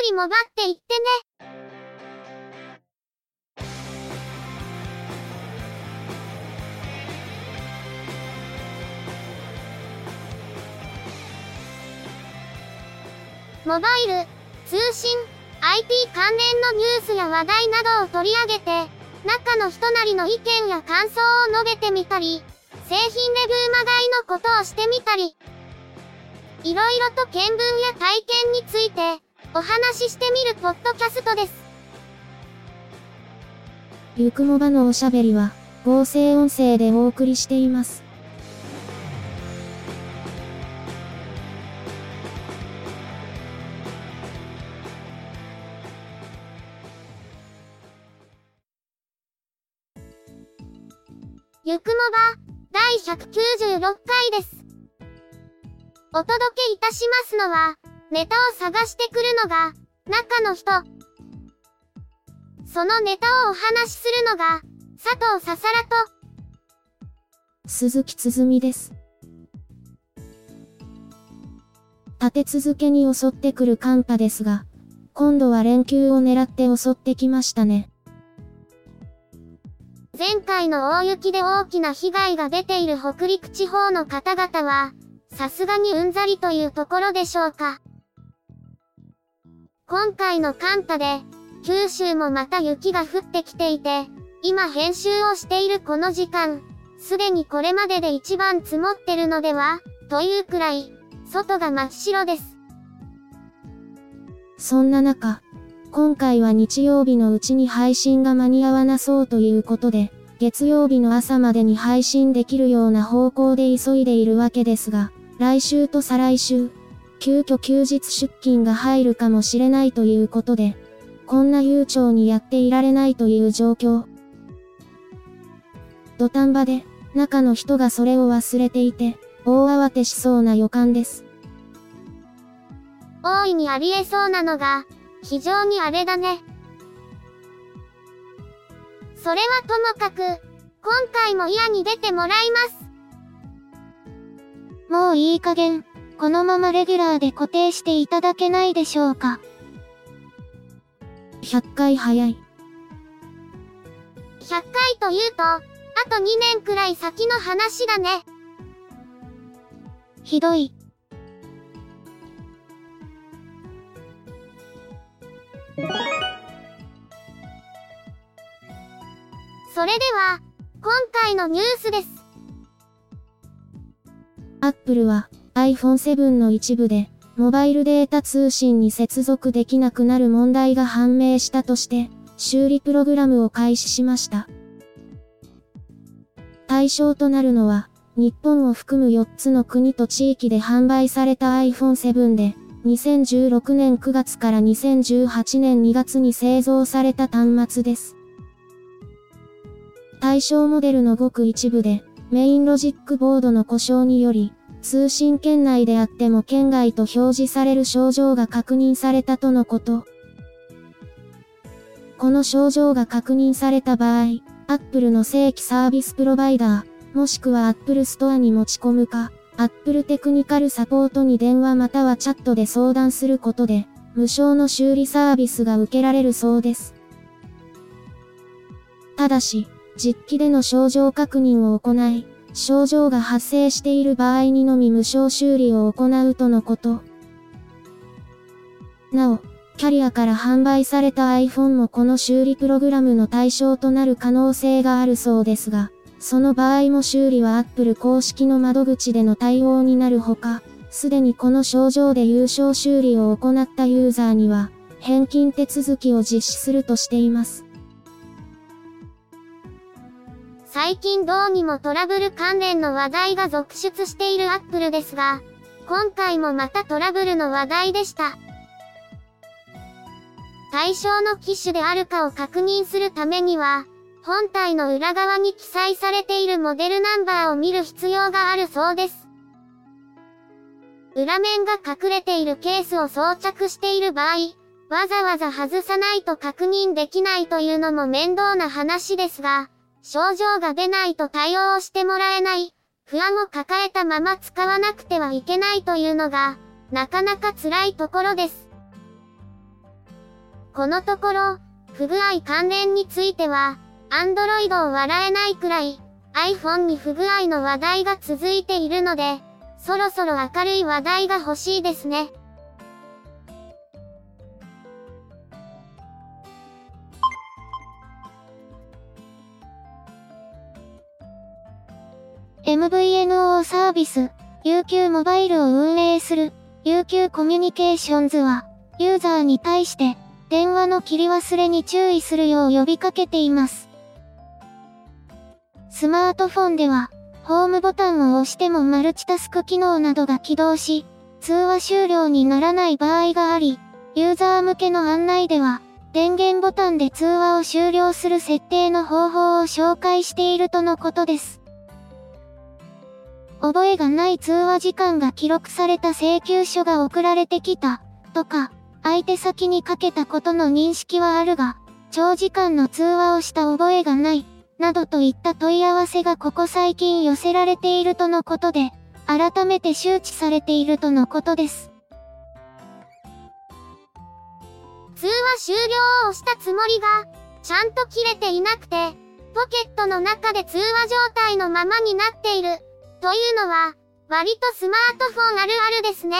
くりもばっていってね。モバイル、通信、IT 関連のニュースや話題などを取り上げて、中の人なりの意見や感想を述べてみたり、製品レビューまがいのことをしてみたり、いろいろと見聞や体験について、お話ししてみるポッドキャストです。ゆくもばのおしゃべりは、合成音声でお送りしています。ゆくもば、第196回です。お届けいたしますのは、ネタを探してくるのが、中の人。そのネタをお話しするのが、佐藤ささらと、鈴木つづみです。立て続けに襲ってくる寒波ですが、今度は連休を狙って襲ってきましたね。前回の大雪で大きな被害が出ている北陸地方の方々は、さすがにうんざりというところでしょうか。今回の寒波で、九州もまた雪が降ってきていて、今編集をしているこの時間、すでにこれまでで一番積もってるのでは、というくらい、外が真っ白です。そんな中、今回は日曜日のうちに配信が間に合わなそうということで、月曜日の朝までに配信できるような方向で急いでいるわけですが、来週と再来週、急遽休日出勤が入るかもしれないということで、こんな悠長にやっていられないという状況。土壇場で、中の人がそれを忘れていて、大慌てしそうな予感です。大いにありえそうなのが、非常にあれだね。それはともかく、今回も嫌に出てもらいます。もういい加減、このままレギュラーで固定していただけないでしょうか。100回早い。100回というと、あと2年くらい先の話だね。ひどい。それでは、今回のニュースです。Apple は iPhone 7の一部で、モバイルデータ通信に接続できなくなる問題が判明したとして、修理プログラムを開始しました。対象となるのは、日本を含む4つの国と地域で販売された iPhone 7で、2016年9月から2018年2月に製造された端末です。対象モデルのごく一部で、メインロジックボードの故障により、通信圏内であっても県外と表示される症状が確認されたとのこと。この症状が確認された場合、Apple の正規サービスプロバイダー、もしくは Apple Store に持ち込むか、Apple テクニカルサポートに電話またはチャットで相談することで、無償の修理サービスが受けられるそうです。ただし、実機での症状確認を行い、症状が発生している場合にのみ無償修理を行うとのこと。なお、キャリアから販売された iPhone もこの修理プログラムの対象となる可能性があるそうですが、その場合も修理は Apple 公式の窓口での対応になるほか、すでにこの症状で優勝修理を行ったユーザーには、返金手続きを実施するとしています。最近どうにもトラブル関連の話題が続出しているアップルですが、今回もまたトラブルの話題でした。対象の機種であるかを確認するためには、本体の裏側に記載されているモデルナンバーを見る必要があるそうです。裏面が隠れているケースを装着している場合、わざわざ外さないと確認できないというのも面倒な話ですが、症状が出ないと対応してもらえない、不安を抱えたまま使わなくてはいけないというのが、なかなか辛いところです。このところ、不具合関連については、Android を笑えないくらい、iPhone に不具合の話題が続いているので、そろそろ明るい話題が欲しいですね。MVNO サービス、UQ モバイルを運営する UQ コミュニケーションズは、ユーザーに対して電話の切り忘れに注意するよう呼びかけています。スマートフォンでは、ホームボタンを押してもマルチタスク機能などが起動し、通話終了にならない場合があり、ユーザー向けの案内では、電源ボタンで通話を終了する設定の方法を紹介しているとのことです。覚えがない通話時間が記録された請求書が送られてきた、とか、相手先にかけたことの認識はあるが、長時間の通話をした覚えがない、などといった問い合わせがここ最近寄せられているとのことで、改めて周知されているとのことです。通話終了を押したつもりが、ちゃんと切れていなくて、ポケットの中で通話状態のままになっている。というのは、割とスマートフォンあるあるですね。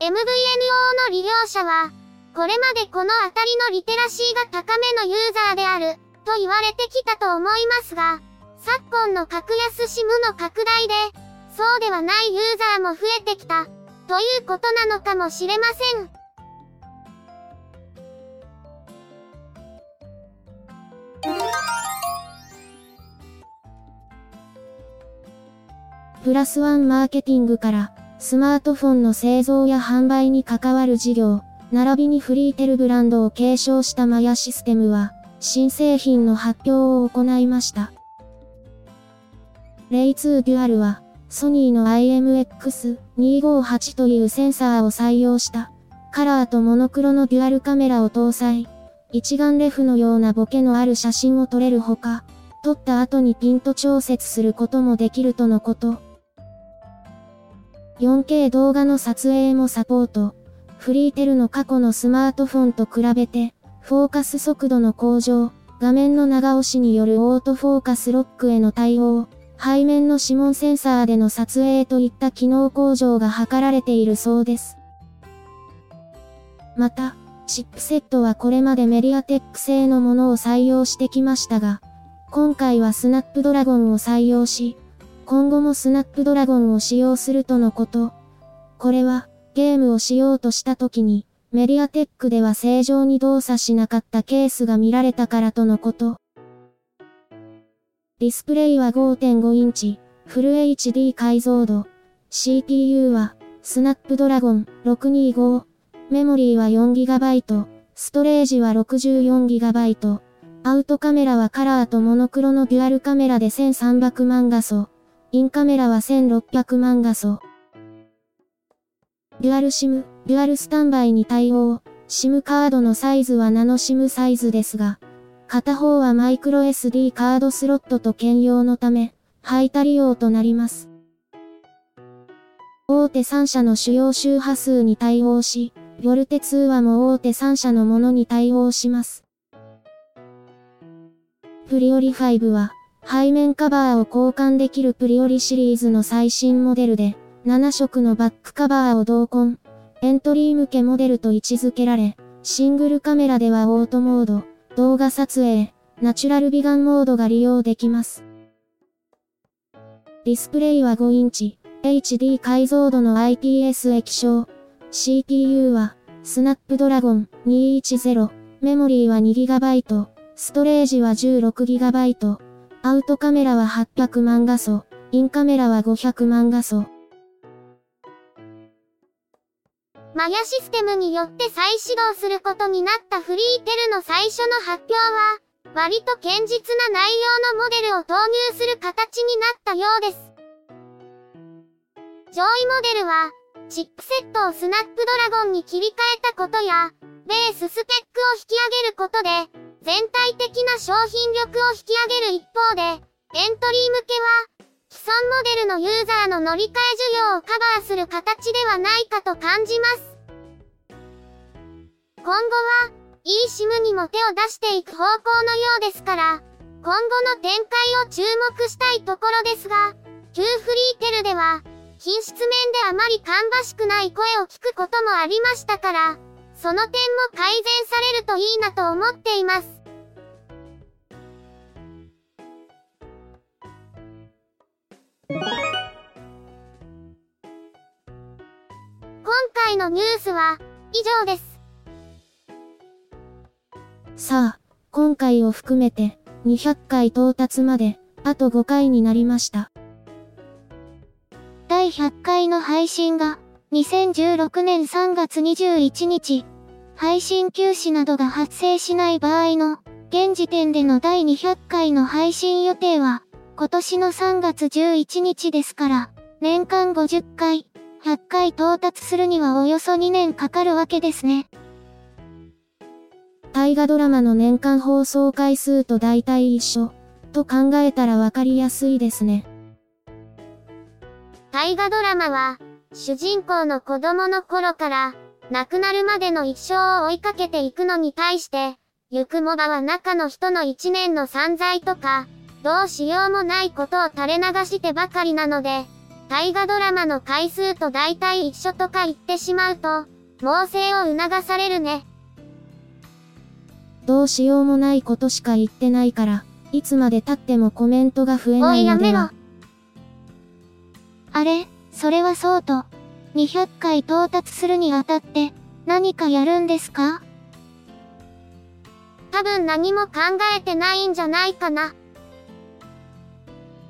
MVNO の利用者は、これまでこのあたりのリテラシーが高めのユーザーである、と言われてきたと思いますが、昨今の格安 SIM の拡大で、そうではないユーザーも増えてきた、ということなのかもしれません。プラスワンマーケティングから、スマートフォンの製造や販売に関わる事業、並びにフリーテルブランドを継承したマヤシステムは、新製品の発表を行いました。レイ2デュアルは、ソニーの IMX258 というセンサーを採用した、カラーとモノクロのデュアルカメラを搭載、一眼レフのようなボケのある写真を撮れるほか、撮った後にピント調節することもできるとのこと。4K 動画の撮影もサポート。フリーテルの過去のスマートフォンと比べて、フォーカス速度の向上、画面の長押しによるオートフォーカスロックへの対応、背面の指紋センサーでの撮影といった機能向上が図られているそうです。また、チップセットはこれまでメディアテック製のものを採用してきましたが、今回はスナップドラゴンを採用し、今後もスナップドラゴンを使用するとのこと。これは、ゲームをしようとした時に、メディアテックでは正常に動作しなかったケースが見られたからとのこと。ディスプレイは5.5インチ、フル HD 解像度。CPU は、スナップドラゴン625。メモリーは 4GB。ストレージは 64GB。アウトカメラはカラーとモノクロのデュアルカメラで1300万画素。インカメラは1600万画素。デュアルシム、デュアルスタンバイに対応。SIM カードのサイズはナノ SIM サイズですが、片方はマイクロ SD カードスロットと兼用のため、排他利用となります。大手3社の主要周波数に対応し、ボルテ通話も大手3社のものに対応します。プリオリ5は、背面カバーを交換できるプリオリシリーズの最新モデルで、7色のバックカバーを同梱、エントリー向けモデルと位置づけられ、シングルカメラではオートモード、動画撮影、ナチュラル美顔モードが利用できます。ディスプレイは5インチ、HD 解像度の IPS 液晶。CPU は、スナップドラゴン210、メモリーは 2GB、ストレージは 16GB、アウトカメラは800万画素、インカメラは500万画素。マヤシステムによって再始動することになったフリーテルの最初の発表は、割と堅実な内容のモデルを投入する形になったようです。上位モデルは、チップセットをスナップドラゴンに切り替えたことや、ベーススペックを引き上げることで、全体的な商品力を引き上げる一方で、エントリー向けは、既存モデルのユーザーの乗り換え需要をカバーする形ではないかと感じます。今後は、eSIM にも手を出していく方向のようですから、今後の展開を注目したいところですが、旧フリーテルでは、品質面であまり芳しくない声を聞くこともありましたから、その点も改善されるといいなと思っています。今回のニュースは以上です。さあ、今回を含めて、200回到達まで、あと5回になりました。第100回の配信が、2016年3月21日、配信休止などが発生しない場合の、現時点での第200回の配信予定は、今年の3月11日ですから、年間50回、100回到達するにはおよそ2年かかるわけですね。大河ドラマの年間放送回数と大体一緒、と考えたらわかりやすいですね。大河ドラマは、主人公の子供の頃から、亡くなるまでの一生を追いかけていくのに対して、ゆくもばは中の人の一年の散財とか、どうしようもないことを垂れ流してばかりなので、大河ドラマの回数と大体一緒とか言ってしまうと、猛省を促されるね。どうしようもないことしか言ってないから、いつまで経ってもコメントが増えおないいやめろのでは。。あれ、それはそうと、200回到達するにあたって、何かやるんですか？多分何も考えてないんじゃないかな。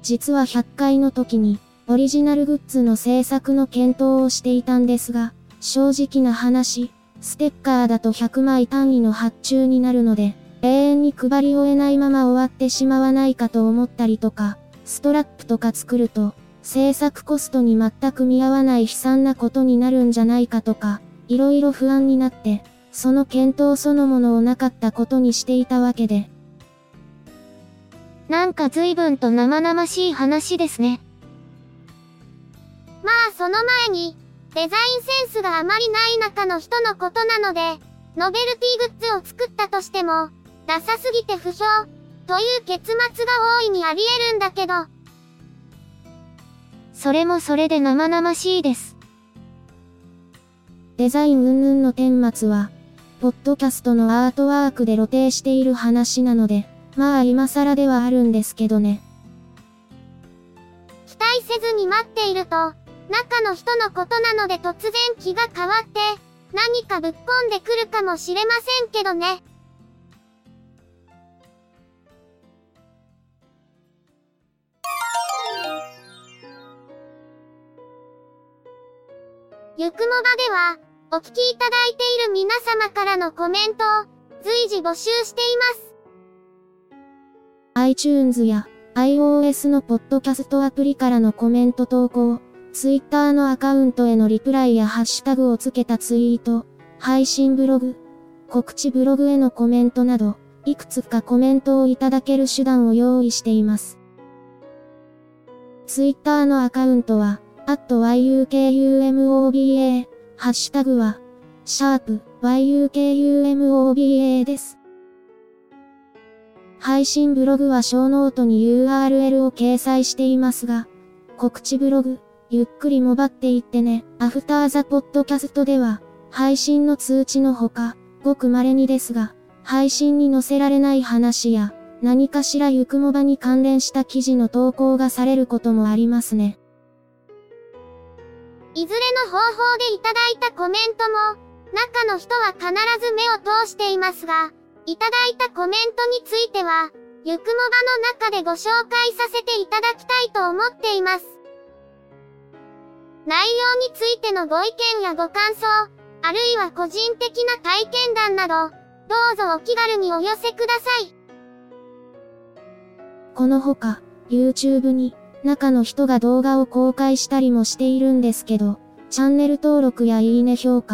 実は100回の時に、オリジナルグッズの制作の検討をしていたんですが、正直な話、ステッカーだと100枚単位の発注になるので、永遠に配り終えないまま終わってしまわないかと思ったりとか、ストラップとか作ると、制作コストに全く見合わない悲惨なことになるんじゃないかとか、いろいろ不安になって、その検討そのものをなかったことにしていたわけで、なんか随分と生々しい話ですね。まあその前に、デザインセンスがあまりない中の人のことなので、ノベルティグッズを作ったとしても、ダサすぎて不評、という結末が大いにあり得るんだけど、それもそれで生々しいです。デザイン云々の顛末は、ポッドキャストのアートワークで露呈している話なので、まあ今更ではあるんですけどね。期待せずに待っていると、中の人のことなので突然気が変わって、何かぶっ込んでくるかもしれませんけどね。お聞きいただいている皆様からのコメントを随時募集しています。iTunes や iOS のポッドキャストアプリからのコメント投稿、Twitter のアカウントへのリプライやハッシュタグをつけたツイート、配信ブログ、告知ブログへのコメントなど、いくつかコメントをいただける手段を用意しています。Twitter のアカウントは、at yukumoba、ハッシュタグは、シャープ ゆくもば です。配信ブログはショーノートに URL を掲載していますが、告知ブログ、ゆっくりもばっていってね、アフターザポッドキャストでは、配信の通知のほか、ごく稀にですが、配信に載せられない話や、何かしらゆくもばに関連した記事の投稿がされることもありますね。いずれの方法でいただいたコメントも、中の人は必ず目を通していますが、いただいたコメントについては、ゆくもばの中でご紹介させていただきたいと思っています。内容についてのご意見やご感想、あるいは個人的な体験談など、どうぞお気軽にお寄せください。このほか、YouTube に、中の人が動画を公開したりもしているんですけど、チャンネル登録やいいね評価、